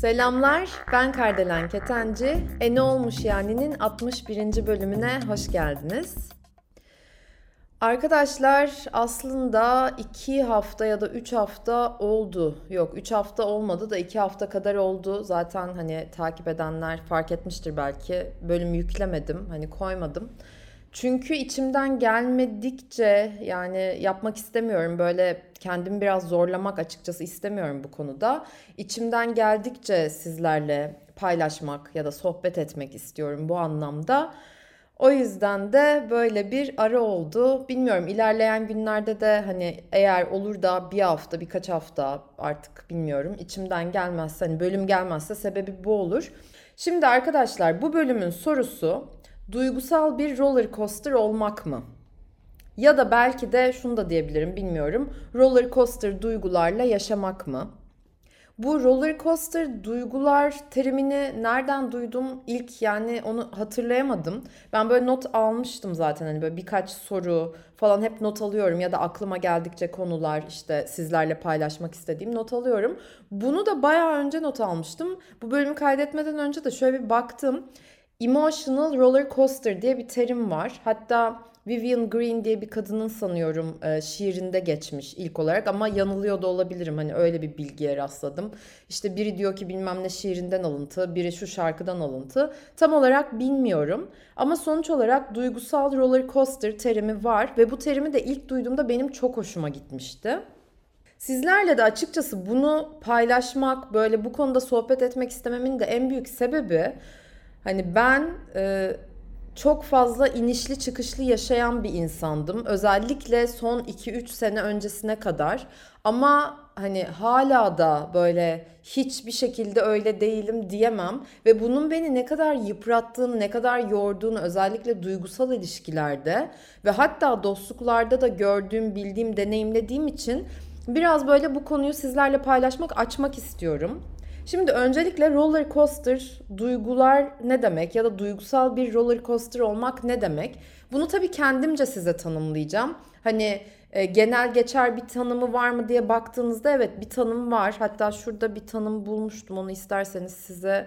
Selamlar, ben Kardelen Ketenci. E ne olmuş yani'nin 61. bölümüne hoş geldiniz. Arkadaşlar aslında 2 hafta ya da 3 hafta oldu. Yok 3 hafta olmadı da 2 hafta kadar oldu. Zaten hani takip edenler fark etmiştir belki. Bölüm yüklemedim, hani koymadım. Çünkü içimden gelmedikçe yani yapmak istemiyorum. Böyle kendimi biraz zorlamak açıkçası istemiyorum bu konuda. İçimden geldikçe sizlerle paylaşmak ya da sohbet etmek istiyorum bu anlamda. O yüzden de böyle bir ara oldu. Bilmiyorum ilerleyen günlerde de hani eğer olur da bir hafta birkaç hafta artık bilmiyorum içimden gelmezse hani bölüm gelmezse sebebi bu olur. Şimdi arkadaşlar bu bölümün sorusu duygusal bir roller coaster olmak mı? Ya da belki de şunu da diyebilirim bilmiyorum. Roller coaster duygularla yaşamak mı? Bu roller coaster duygular terimini nereden duydum ilk yani onu hatırlayamadım. Ben böyle not almıştım zaten hani böyle birkaç soru falan hep not alıyorum ya da aklıma geldikçe konular işte sizlerle paylaşmak istediğim not alıyorum. Bunu da bayağı önce not almıştım. Bu bölümü kaydetmeden önce de şöyle bir baktım. Emotional roller coaster diye bir terim var. Hatta Vivian Green diye bir kadının sanıyorum e, şiirinde geçmiş ilk olarak ama yanılıyor da olabilirim. Hani öyle bir bilgiye rastladım. İşte biri diyor ki bilmem ne şiirinden alıntı, biri şu şarkıdan alıntı. Tam olarak bilmiyorum. Ama sonuç olarak duygusal roller coaster terimi var ve bu terimi de ilk duyduğumda benim çok hoşuma gitmişti. Sizlerle de açıkçası bunu paylaşmak, böyle bu konuda sohbet etmek istememin de en büyük sebebi Hani ben e, çok fazla inişli çıkışlı yaşayan bir insandım. Özellikle son 2-3 sene öncesine kadar. Ama hani hala da böyle hiçbir şekilde öyle değilim diyemem ve bunun beni ne kadar yıprattığını, ne kadar yorduğunu özellikle duygusal ilişkilerde ve hatta dostluklarda da gördüğüm, bildiğim, deneyimlediğim için biraz böyle bu konuyu sizlerle paylaşmak, açmak istiyorum. Şimdi öncelikle roller coaster duygular ne demek ya da duygusal bir roller coaster olmak ne demek? Bunu tabii kendimce size tanımlayacağım. Hani e, genel geçer bir tanımı var mı diye baktığınızda evet bir tanım var. Hatta şurada bir tanım bulmuştum onu isterseniz size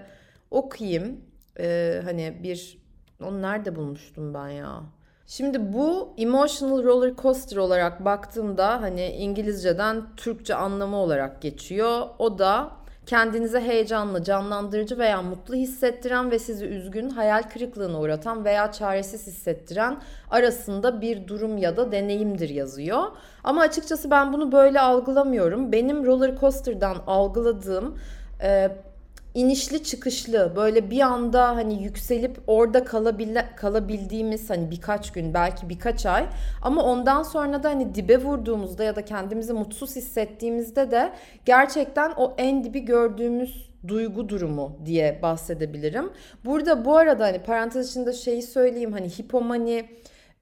okuyayım. E, hani bir onu nerede bulmuştum ben ya? Şimdi bu emotional roller coaster olarak baktığımda hani İngilizceden Türkçe anlamı olarak geçiyor. O da kendinize heyecanlı, canlandırıcı veya mutlu hissettiren ve sizi üzgün, hayal kırıklığına uğratan veya çaresiz hissettiren arasında bir durum ya da deneyimdir yazıyor. Ama açıkçası ben bunu böyle algılamıyorum. Benim roller coaster'dan algıladığım e, inişli çıkışlı böyle bir anda hani yükselip orada kalabile, kalabildiğimiz hani birkaç gün belki birkaç ay ama ondan sonra da hani dibe vurduğumuzda ya da kendimizi mutsuz hissettiğimizde de gerçekten o en dibi gördüğümüz duygu durumu diye bahsedebilirim. Burada bu arada hani parantez içinde şeyi söyleyeyim hani hipomani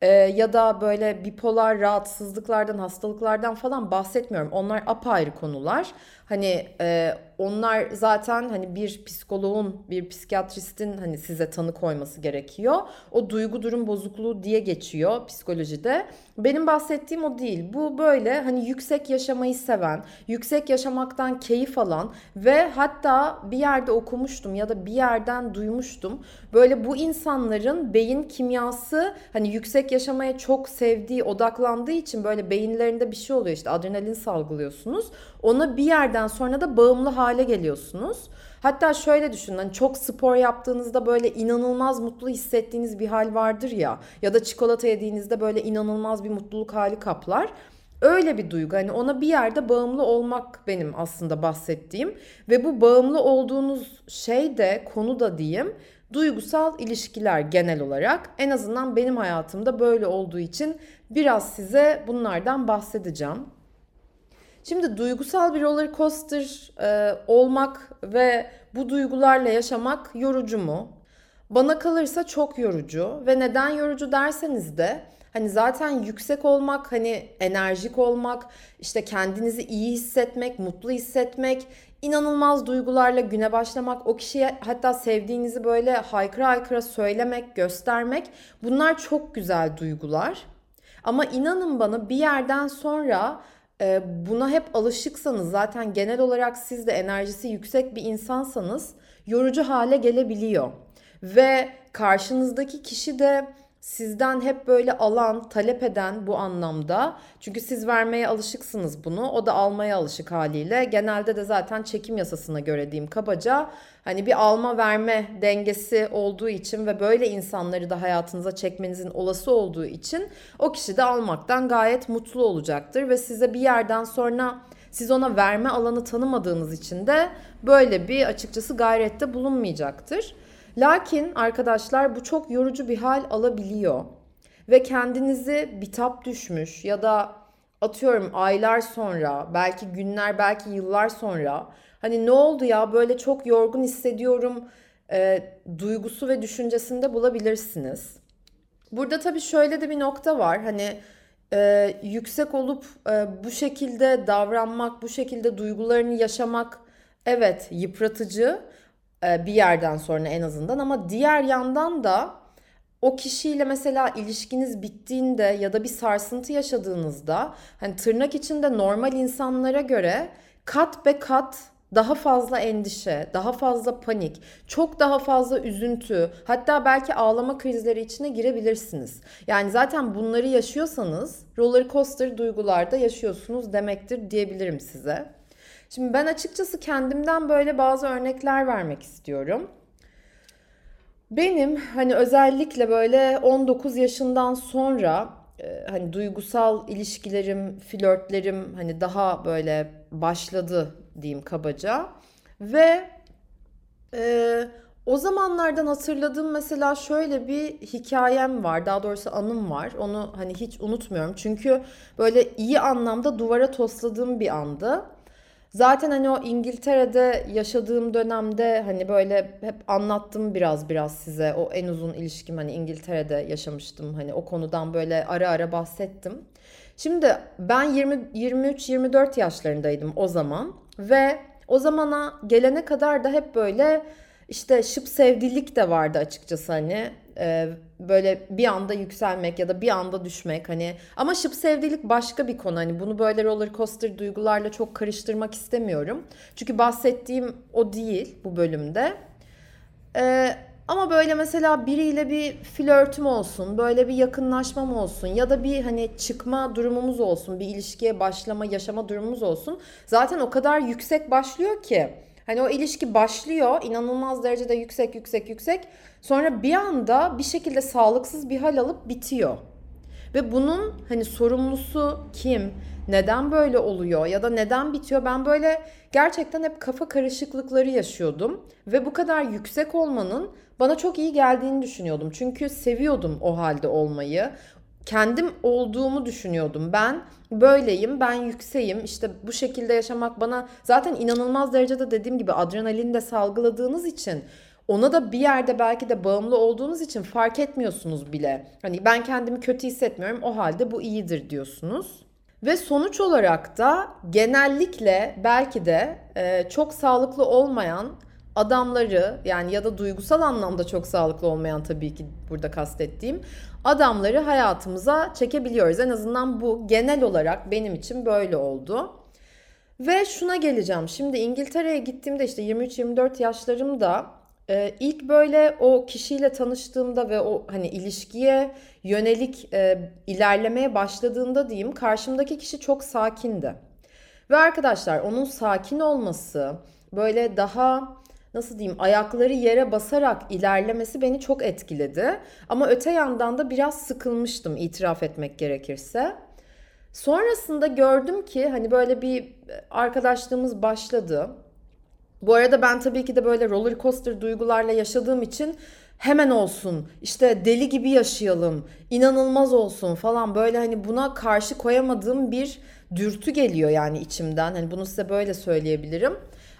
ee, ya da böyle bipolar rahatsızlıklardan, hastalıklardan falan bahsetmiyorum. Onlar apayrı konular. Hani e, onlar zaten hani bir psikoloğun, bir psikiyatristin hani size tanı koyması gerekiyor. O duygu durum bozukluğu diye geçiyor psikolojide. Benim bahsettiğim o değil. Bu böyle hani yüksek yaşamayı seven, yüksek yaşamaktan keyif alan ve hatta bir yerde okumuştum ya da bir yerden duymuştum. Böyle bu insanların beyin kimyası hani yüksek yaşamaya çok sevdiği, odaklandığı için böyle beyinlerinde bir şey oluyor işte adrenalin salgılıyorsunuz. Ona bir yerden sonra da bağımlı hale geliyorsunuz. Hatta şöyle düşünün hani çok spor yaptığınızda böyle inanılmaz mutlu hissettiğiniz bir hal vardır ya ya da çikolata yediğinizde böyle inanılmaz bir mutluluk hali kaplar. Öyle bir duygu hani ona bir yerde bağımlı olmak benim aslında bahsettiğim ve bu bağımlı olduğunuz şey de konu da diyeyim duygusal ilişkiler genel olarak en azından benim hayatımda böyle olduğu için biraz size bunlardan bahsedeceğim. Şimdi duygusal bir roller coaster e, olmak ve bu duygularla yaşamak yorucu mu? Bana kalırsa çok yorucu ve neden yorucu derseniz de hani zaten yüksek olmak, hani enerjik olmak, işte kendinizi iyi hissetmek, mutlu hissetmek, inanılmaz duygularla güne başlamak, o kişiye hatta sevdiğinizi böyle haykıra haykıra söylemek, göstermek bunlar çok güzel duygular. Ama inanın bana bir yerden sonra buna hep alışıksanız zaten genel olarak siz de enerjisi yüksek bir insansanız yorucu hale gelebiliyor. Ve karşınızdaki kişi de sizden hep böyle alan, talep eden bu anlamda. Çünkü siz vermeye alışıksınız bunu. O da almaya alışık haliyle. Genelde de zaten çekim yasasına göre diyeyim kabaca. Hani bir alma verme dengesi olduğu için ve böyle insanları da hayatınıza çekmenizin olası olduğu için o kişi de almaktan gayet mutlu olacaktır ve size bir yerden sonra siz ona verme alanı tanımadığınız için de böyle bir açıkçası gayrette bulunmayacaktır. Lakin arkadaşlar bu çok yorucu bir hal alabiliyor. Ve kendinizi bitap düşmüş ya da atıyorum aylar sonra, belki günler, belki yıllar sonra hani ne oldu ya böyle çok yorgun hissediyorum e, duygusu ve düşüncesinde bulabilirsiniz. Burada tabii şöyle de bir nokta var. Hani e, yüksek olup e, bu şekilde davranmak, bu şekilde duygularını yaşamak evet yıpratıcı bir yerden sonra en azından ama diğer yandan da o kişiyle mesela ilişkiniz bittiğinde ya da bir sarsıntı yaşadığınızda hani tırnak içinde normal insanlara göre kat be kat daha fazla endişe, daha fazla panik, çok daha fazla üzüntü, hatta belki ağlama krizleri içine girebilirsiniz. Yani zaten bunları yaşıyorsanız roller coaster duygularda yaşıyorsunuz demektir diyebilirim size. Şimdi ben açıkçası kendimden böyle bazı örnekler vermek istiyorum. Benim hani özellikle böyle 19 yaşından sonra e, hani duygusal ilişkilerim, flörtlerim hani daha böyle başladı diyeyim kabaca. Ve e, o zamanlardan hatırladığım mesela şöyle bir hikayem var. Daha doğrusu anım var. Onu hani hiç unutmuyorum. Çünkü böyle iyi anlamda duvara tosladığım bir andı. Zaten hani o İngiltere'de yaşadığım dönemde hani böyle hep anlattım biraz biraz size. O en uzun ilişkim hani İngiltere'de yaşamıştım. Hani o konudan böyle ara ara bahsettim. Şimdi ben 20 23 24 yaşlarındaydım o zaman ve o zamana gelene kadar da hep böyle işte şıp sevdilik de vardı açıkçası hani e, böyle bir anda yükselmek ya da bir anda düşmek hani ama şıp sevdilik başka bir konu hani bunu böyle roller coaster duygularla çok karıştırmak istemiyorum. Çünkü bahsettiğim o değil bu bölümde. E, ama böyle mesela biriyle bir flörtüm olsun, böyle bir yakınlaşmam olsun ya da bir hani çıkma durumumuz olsun, bir ilişkiye başlama, yaşama durumumuz olsun. Zaten o kadar yüksek başlıyor ki Hani o ilişki başlıyor inanılmaz derecede yüksek yüksek yüksek. Sonra bir anda bir şekilde sağlıksız bir hal alıp bitiyor. Ve bunun hani sorumlusu kim? Neden böyle oluyor ya da neden bitiyor? Ben böyle gerçekten hep kafa karışıklıkları yaşıyordum ve bu kadar yüksek olmanın bana çok iyi geldiğini düşünüyordum. Çünkü seviyordum o halde olmayı kendim olduğumu düşünüyordum. Ben böyleyim, ben yükseğim. İşte bu şekilde yaşamak bana zaten inanılmaz derecede dediğim gibi adrenalin de salgıladığınız için ona da bir yerde belki de bağımlı olduğunuz için fark etmiyorsunuz bile. Hani ben kendimi kötü hissetmiyorum o halde bu iyidir diyorsunuz. Ve sonuç olarak da genellikle belki de e, çok sağlıklı olmayan adamları yani ya da duygusal anlamda çok sağlıklı olmayan tabii ki burada kastettiğim adamları hayatımıza çekebiliyoruz. En azından bu genel olarak benim için böyle oldu. Ve şuna geleceğim. Şimdi İngiltere'ye gittiğimde işte 23-24 yaşlarımda e, ilk böyle o kişiyle tanıştığımda ve o hani ilişkiye yönelik e, ilerlemeye başladığında diyeyim karşımdaki kişi çok sakindi. Ve arkadaşlar onun sakin olması böyle daha nasıl diyeyim ayakları yere basarak ilerlemesi beni çok etkiledi. Ama öte yandan da biraz sıkılmıştım itiraf etmek gerekirse. Sonrasında gördüm ki hani böyle bir arkadaşlığımız başladı. Bu arada ben tabii ki de böyle roller coaster duygularla yaşadığım için hemen olsun işte deli gibi yaşayalım inanılmaz olsun falan böyle hani buna karşı koyamadığım bir dürtü geliyor yani içimden hani bunu size böyle söyleyebilirim.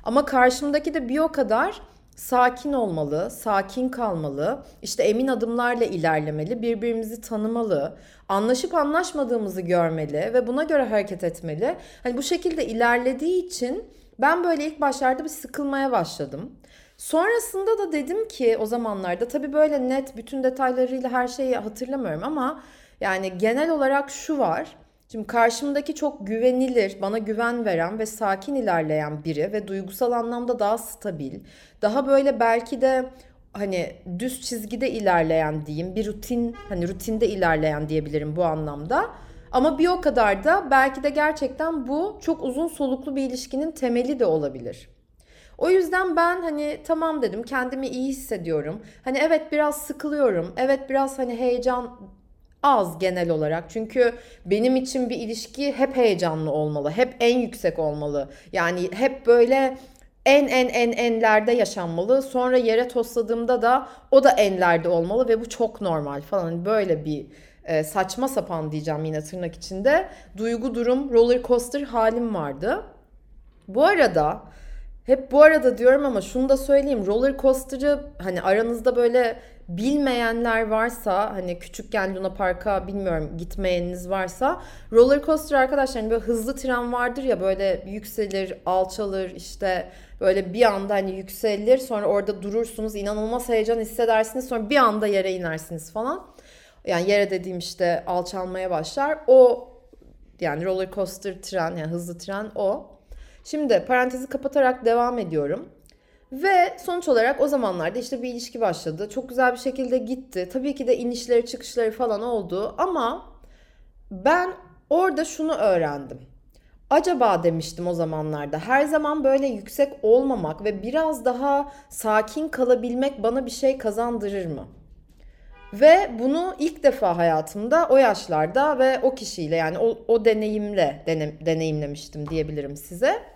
Ama karşımdaki de bir o kadar sakin olmalı, sakin kalmalı, işte emin adımlarla ilerlemeli, birbirimizi tanımalı, anlaşıp anlaşmadığımızı görmeli ve buna göre hareket etmeli. Hani bu şekilde ilerlediği için Ben böyle ilk başlarda bir sıkılmaya başladım. Sonrasında da dedim ki o zamanlarda tabii böyle net bütün detaylarıyla her şeyi hatırlamıyorum ama yani genel olarak şu var. Şimdi karşımdaki çok güvenilir, bana güven veren ve sakin ilerleyen biri ve duygusal anlamda daha stabil, daha böyle belki de hani düz çizgide ilerleyen diyeyim, bir rutin hani rutinde ilerleyen diyebilirim bu anlamda. Ama bir o kadar da belki de gerçekten bu çok uzun soluklu bir ilişkinin temeli de olabilir. O yüzden ben hani tamam dedim kendimi iyi hissediyorum. Hani evet biraz sıkılıyorum. Evet biraz hani heyecan az genel olarak. Çünkü benim için bir ilişki hep heyecanlı olmalı. Hep en yüksek olmalı. Yani hep böyle en en en enlerde yaşanmalı. Sonra yere tosladığımda da o da enlerde olmalı ve bu çok normal falan. Hani böyle bir e, saçma sapan diyeceğim yine tırnak içinde. Duygu durum roller coaster halim vardı. Bu arada hep bu arada diyorum ama şunu da söyleyeyim. Roller coaster'ı hani aranızda böyle bilmeyenler varsa hani küçükken Luna Park'a bilmiyorum gitmeyeniniz varsa roller coaster arkadaşlar hani böyle hızlı tren vardır ya böyle yükselir, alçalır işte böyle bir anda hani yükselir sonra orada durursunuz inanılmaz heyecan hissedersiniz sonra bir anda yere inersiniz falan. Yani yere dediğim işte alçalmaya başlar. O yani roller coaster tren yani hızlı tren o. Şimdi parantezi kapatarak devam ediyorum. Ve sonuç olarak o zamanlarda işte bir ilişki başladı. Çok güzel bir şekilde gitti. Tabii ki de inişleri çıkışları falan oldu ama ben orada şunu öğrendim. Acaba demiştim o zamanlarda her zaman böyle yüksek olmamak ve biraz daha sakin kalabilmek bana bir şey kazandırır mı? Ve bunu ilk defa hayatımda o yaşlarda ve o kişiyle yani o, o deneyimle dene, deneyimlemiştim diyebilirim size.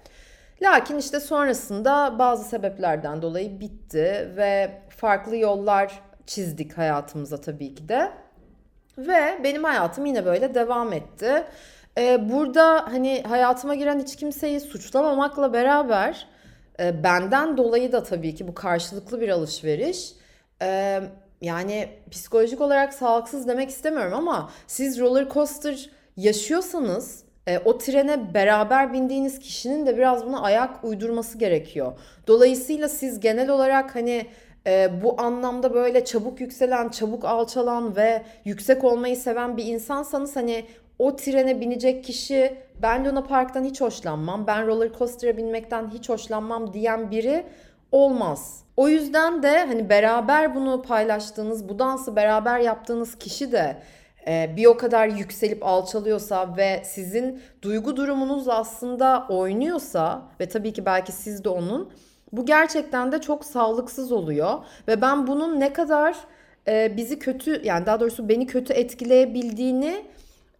Lakin işte sonrasında bazı sebeplerden dolayı bitti ve farklı yollar çizdik hayatımıza tabii ki de. Ve benim hayatım yine böyle devam etti. Ee, burada hani hayatıma giren hiç kimseyi suçlamamakla beraber e, benden dolayı da tabii ki bu karşılıklı bir alışveriş. E, yani psikolojik olarak sağlıksız demek istemiyorum ama siz roller coaster yaşıyorsanız e, o trene beraber bindiğiniz kişinin de biraz buna ayak uydurması gerekiyor. Dolayısıyla siz genel olarak hani e, bu anlamda böyle çabuk yükselen, çabuk alçalan ve yüksek olmayı seven bir insansanız hani o trene binecek kişi ben Luna Park'tan hiç hoşlanmam, ben roller coaster'a binmekten hiç hoşlanmam diyen biri olmaz. O yüzden de hani beraber bunu paylaştığınız, bu dansı beraber yaptığınız kişi de bir o kadar yükselip alçalıyorsa ve sizin duygu durumunuz aslında oynuyorsa ve tabii ki belki siz de onun bu gerçekten de çok sağlıksız oluyor ve ben bunun ne kadar e, bizi kötü yani daha doğrusu beni kötü etkileyebildiğini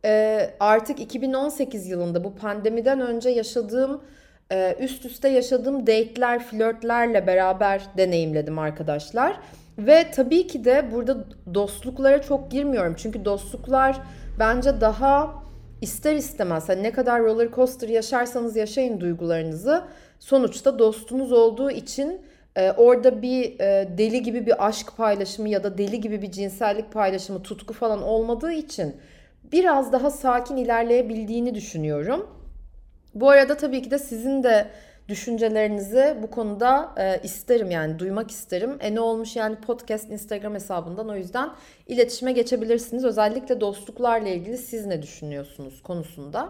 e, artık 2018 yılında bu pandemiden önce yaşadığım üst üste yaşadığım date'ler, flörtlerle beraber deneyimledim arkadaşlar. Ve tabii ki de burada dostluklara çok girmiyorum. Çünkü dostluklar bence daha ister istemez hani ne kadar roller coaster yaşarsanız yaşayın duygularınızı. Sonuçta dostunuz olduğu için e, orada bir e, deli gibi bir aşk paylaşımı ya da deli gibi bir cinsellik paylaşımı, tutku falan olmadığı için biraz daha sakin ilerleyebildiğini düşünüyorum. Bu arada tabii ki de sizin de düşüncelerinizi bu konuda e, isterim yani duymak isterim. E ne olmuş yani podcast Instagram hesabından o yüzden iletişime geçebilirsiniz. Özellikle dostluklarla ilgili siz ne düşünüyorsunuz konusunda.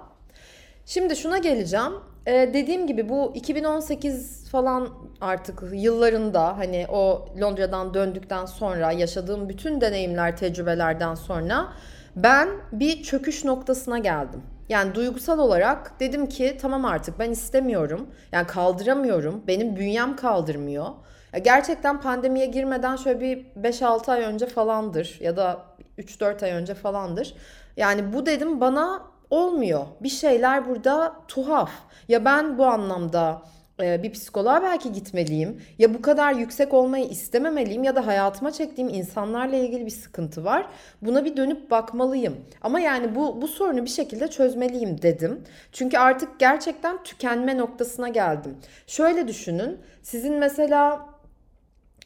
Şimdi şuna geleceğim. Ee, dediğim gibi bu 2018 falan artık yıllarında hani o Londra'dan döndükten sonra yaşadığım bütün deneyimler, tecrübelerden sonra ben bir çöküş noktasına geldim. Yani duygusal olarak dedim ki tamam artık ben istemiyorum. Yani kaldıramıyorum. Benim bünyem kaldırmıyor. Ya gerçekten pandemiye girmeden şöyle bir 5-6 ay önce falandır ya da 3-4 ay önce falandır. Yani bu dedim bana olmuyor. Bir şeyler burada tuhaf. Ya ben bu anlamda bir psikoloğa belki gitmeliyim. Ya bu kadar yüksek olmayı istememeliyim ya da hayatıma çektiğim insanlarla ilgili bir sıkıntı var. Buna bir dönüp bakmalıyım. Ama yani bu bu sorunu bir şekilde çözmeliyim dedim. Çünkü artık gerçekten tükenme noktasına geldim. Şöyle düşünün. Sizin mesela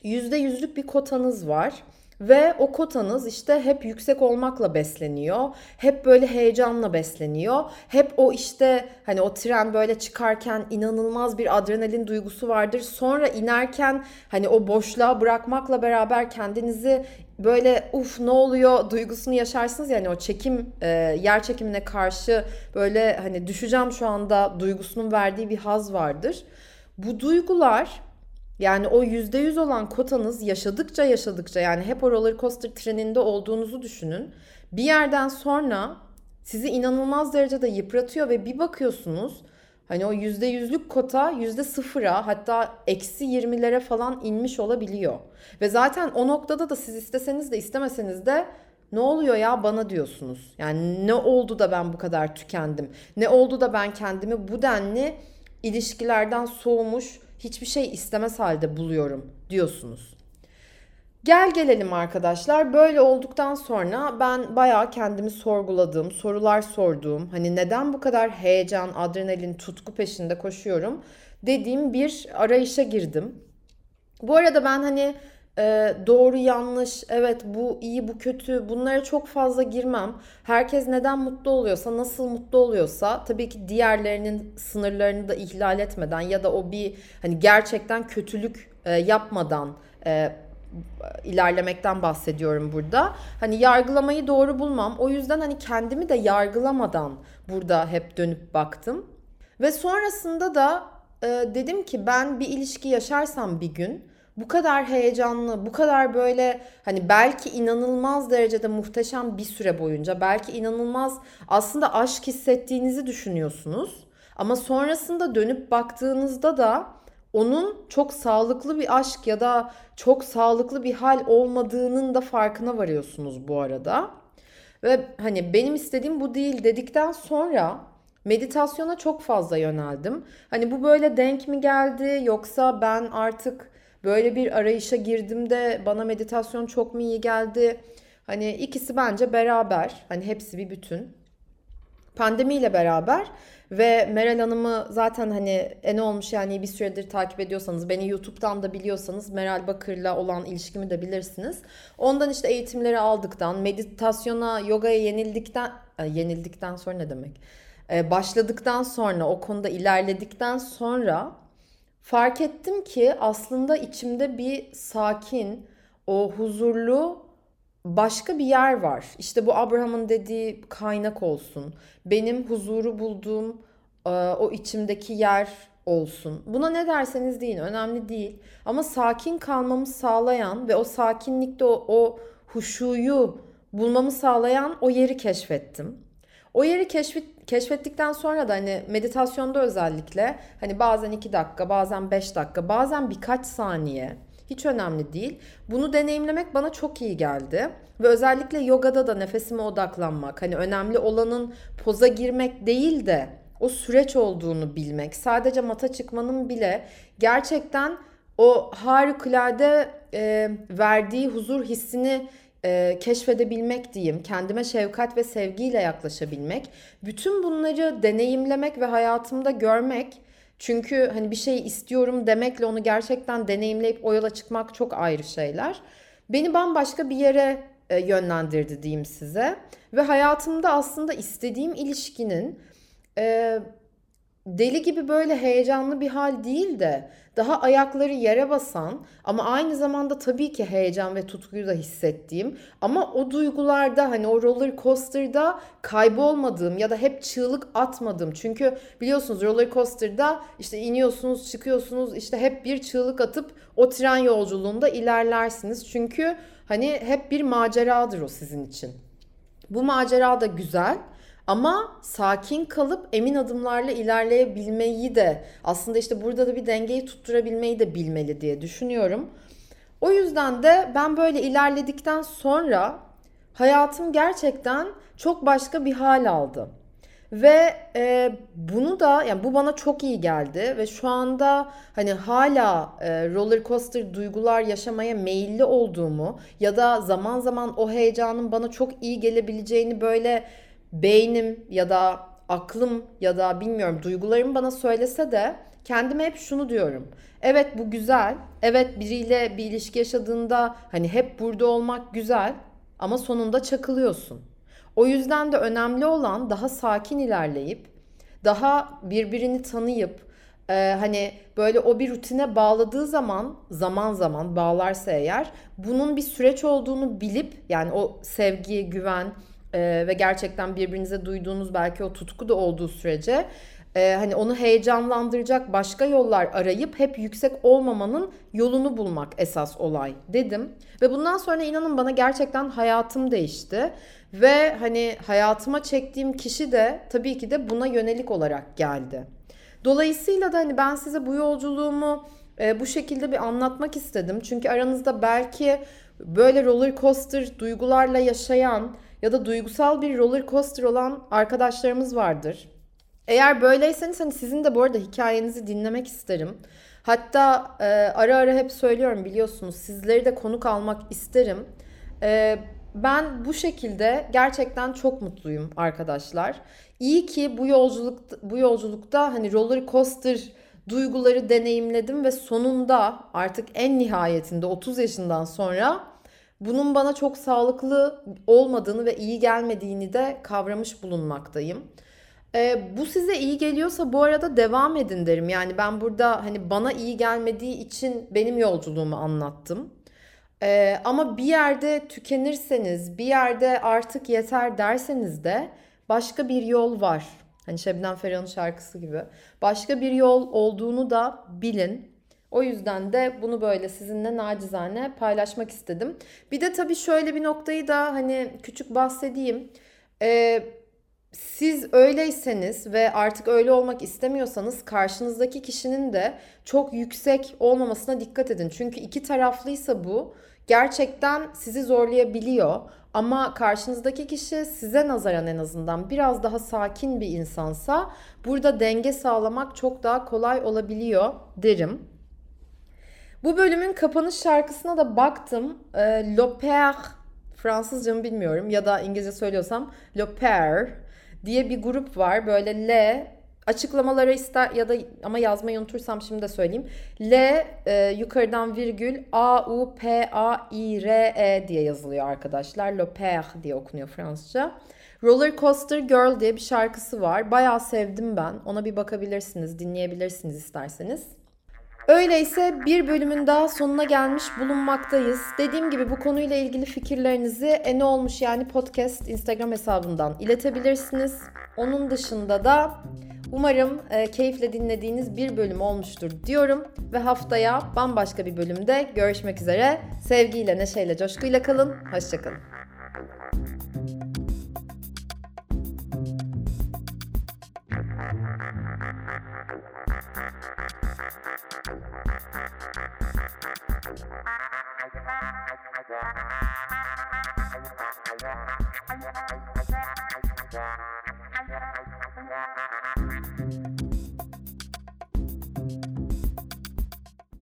yüzde yüzlük bir kotanız var. Ve o kotanız işte hep yüksek olmakla besleniyor. Hep böyle heyecanla besleniyor. Hep o işte hani o tren böyle çıkarken inanılmaz bir adrenalin duygusu vardır. Sonra inerken hani o boşluğa bırakmakla beraber kendinizi böyle uf ne oluyor duygusunu yaşarsınız yani o çekim e, yer çekimine karşı böyle hani düşeceğim şu anda duygusunun verdiği bir haz vardır. Bu duygular yani o %100 olan kotanız yaşadıkça yaşadıkça yani hep o roller coaster treninde olduğunuzu düşünün. Bir yerden sonra sizi inanılmaz derecede yıpratıyor ve bir bakıyorsunuz hani o %100'lük kota %0'a hatta eksi 20'lere falan inmiş olabiliyor. Ve zaten o noktada da siz isteseniz de istemeseniz de ne oluyor ya bana diyorsunuz. Yani ne oldu da ben bu kadar tükendim? Ne oldu da ben kendimi bu denli ilişkilerden soğumuş, hiçbir şey istemez halde buluyorum diyorsunuz. Gel gelelim arkadaşlar. Böyle olduktan sonra ben bayağı kendimi sorguladığım, sorular sorduğum, hani neden bu kadar heyecan, adrenalin, tutku peşinde koşuyorum dediğim bir arayışa girdim. Bu arada ben hani e, doğru yanlış, evet bu iyi bu kötü bunlara çok fazla girmem. Herkes neden mutlu oluyorsa, nasıl mutlu oluyorsa tabii ki diğerlerinin sınırlarını da ihlal etmeden ya da o bir hani gerçekten kötülük e, yapmadan e, ilerlemekten bahsediyorum burada. Hani yargılamayı doğru bulmam. O yüzden hani kendimi de yargılamadan burada hep dönüp baktım. Ve sonrasında da e, dedim ki ben bir ilişki yaşarsam bir gün bu kadar heyecanlı, bu kadar böyle hani belki inanılmaz derecede muhteşem bir süre boyunca belki inanılmaz aslında aşk hissettiğinizi düşünüyorsunuz. Ama sonrasında dönüp baktığınızda da onun çok sağlıklı bir aşk ya da çok sağlıklı bir hal olmadığının da farkına varıyorsunuz bu arada. Ve hani benim istediğim bu değil dedikten sonra meditasyona çok fazla yöneldim. Hani bu böyle denk mi geldi yoksa ben artık böyle bir arayışa girdim de bana meditasyon çok mu iyi geldi? Hani ikisi bence beraber. Hani hepsi bir bütün. Pandemiyle beraber ve Meral Hanım'ı zaten hani en olmuş yani bir süredir takip ediyorsanız, beni YouTube'dan da biliyorsanız Meral Bakır'la olan ilişkimi de bilirsiniz. Ondan işte eğitimleri aldıktan, meditasyona, yogaya yenildikten, yenildikten sonra ne demek? Ee, başladıktan sonra, o konuda ilerledikten sonra fark ettim ki aslında içimde bir sakin, o huzurlu başka bir yer var. İşte bu Abraham'ın dediği kaynak olsun. Benim huzuru bulduğum e, o içimdeki yer olsun. Buna ne derseniz deyin önemli değil. Ama sakin kalmamı sağlayan ve o sakinlikte o, o huşuyu bulmamı sağlayan o yeri keşfettim. O yeri keşfet, keşfettikten sonra da hani meditasyonda özellikle hani bazen 2 dakika, bazen 5 dakika, bazen birkaç saniye hiç önemli değil. Bunu deneyimlemek bana çok iyi geldi. Ve özellikle yogada da nefesime odaklanmak. Hani önemli olanın poza girmek değil de o süreç olduğunu bilmek. Sadece mata çıkmanın bile gerçekten o harikulade e, verdiği huzur hissini e, keşfedebilmek diyeyim, kendime şefkat ve sevgiyle yaklaşabilmek, bütün bunları deneyimlemek ve hayatımda görmek çünkü hani bir şey istiyorum demekle onu gerçekten deneyimleyip o yola çıkmak çok ayrı şeyler. Beni bambaşka bir yere e, yönlendirdi diyeyim size. Ve hayatımda aslında istediğim ilişkinin e, deli gibi böyle heyecanlı bir hal değil de daha ayakları yere basan ama aynı zamanda tabii ki heyecan ve tutkuyu da hissettiğim ama o duygularda hani o roller coaster'da kaybolmadığım ya da hep çığlık atmadım. Çünkü biliyorsunuz roller coaster'da işte iniyorsunuz, çıkıyorsunuz işte hep bir çığlık atıp o tren yolculuğunda ilerlersiniz. Çünkü hani hep bir maceradır o sizin için. Bu macera da güzel ama sakin kalıp emin adımlarla ilerleyebilmeyi de aslında işte burada da bir dengeyi tutturabilmeyi de bilmeli diye düşünüyorum. O yüzden de ben böyle ilerledikten sonra hayatım gerçekten çok başka bir hal aldı. Ve e, bunu da yani bu bana çok iyi geldi ve şu anda hani hala e, roller coaster duygular yaşamaya meyilli olduğumu ya da zaman zaman o heyecanın bana çok iyi gelebileceğini böyle beynim ya da aklım ya da bilmiyorum duygularım bana söylese de kendime hep şunu diyorum. Evet bu güzel. Evet biriyle bir ilişki yaşadığında hani hep burada olmak güzel ama sonunda çakılıyorsun. O yüzden de önemli olan daha sakin ilerleyip daha birbirini tanıyıp e, hani böyle o bir rutine bağladığı zaman zaman zaman bağlarsa eğer bunun bir süreç olduğunu bilip yani o sevgi, güven e, ve gerçekten birbirinize duyduğunuz belki o tutku da olduğu sürece e, hani onu heyecanlandıracak başka yollar arayıp hep yüksek olmamanın yolunu bulmak esas olay dedim. Ve bundan sonra inanın bana gerçekten hayatım değişti. Ve hani hayatıma çektiğim kişi de tabii ki de buna yönelik olarak geldi. Dolayısıyla da hani ben size bu yolculuğumu e, bu şekilde bir anlatmak istedim. Çünkü aranızda belki böyle roller coaster duygularla yaşayan ya da duygusal bir roller coaster olan arkadaşlarımız vardır. Eğer böyleyseniz hani sizin de bu arada hikayenizi dinlemek isterim. Hatta e, ara ara hep söylüyorum biliyorsunuz sizleri de konuk almak isterim. E, ben bu şekilde gerçekten çok mutluyum arkadaşlar. İyi ki bu yolculuk bu yolculukta hani roller coaster duyguları deneyimledim ve sonunda artık en nihayetinde 30 yaşından sonra bunun bana çok sağlıklı olmadığını ve iyi gelmediğini de kavramış bulunmaktayım. E, bu size iyi geliyorsa bu arada devam edin derim. Yani ben burada hani bana iyi gelmediği için benim yolculuğumu anlattım. E, ama bir yerde tükenirseniz, bir yerde artık yeter derseniz de başka bir yol var. Hani Şebnem Ferah'ın şarkısı gibi. Başka bir yol olduğunu da bilin. O yüzden de bunu böyle sizinle nacizane paylaşmak istedim. Bir de tabii şöyle bir noktayı da hani küçük bahsedeyim. Ee, siz öyleyseniz ve artık öyle olmak istemiyorsanız karşınızdaki kişinin de çok yüksek olmamasına dikkat edin. Çünkü iki taraflıysa bu gerçekten sizi zorlayabiliyor. Ama karşınızdaki kişi size nazaran en azından biraz daha sakin bir insansa burada denge sağlamak çok daha kolay olabiliyor derim. Bu bölümün kapanış şarkısına da baktım. E, Le Père, Fransızca mı bilmiyorum ya da İngilizce söylüyorsam Le Père diye bir grup var. Böyle L açıklamaları ister ya da ama yazmayı unutursam şimdi de söyleyeyim. L e, yukarıdan virgül A U P A I R E diye yazılıyor arkadaşlar. Le Père diye okunuyor Fransızca. Roller Coaster Girl diye bir şarkısı var. Bayağı sevdim ben. Ona bir bakabilirsiniz, dinleyebilirsiniz isterseniz. Öyleyse bir bölümün daha sonuna gelmiş bulunmaktayız. Dediğim gibi bu konuyla ilgili fikirlerinizi e ne olmuş yani podcast Instagram hesabından iletebilirsiniz. Onun dışında da umarım e, keyifle dinlediğiniz bir bölüm olmuştur diyorum ve haftaya bambaşka bir bölümde görüşmek üzere. Sevgiyle, neşeyle, coşkuyla kalın. Hoşçakalın.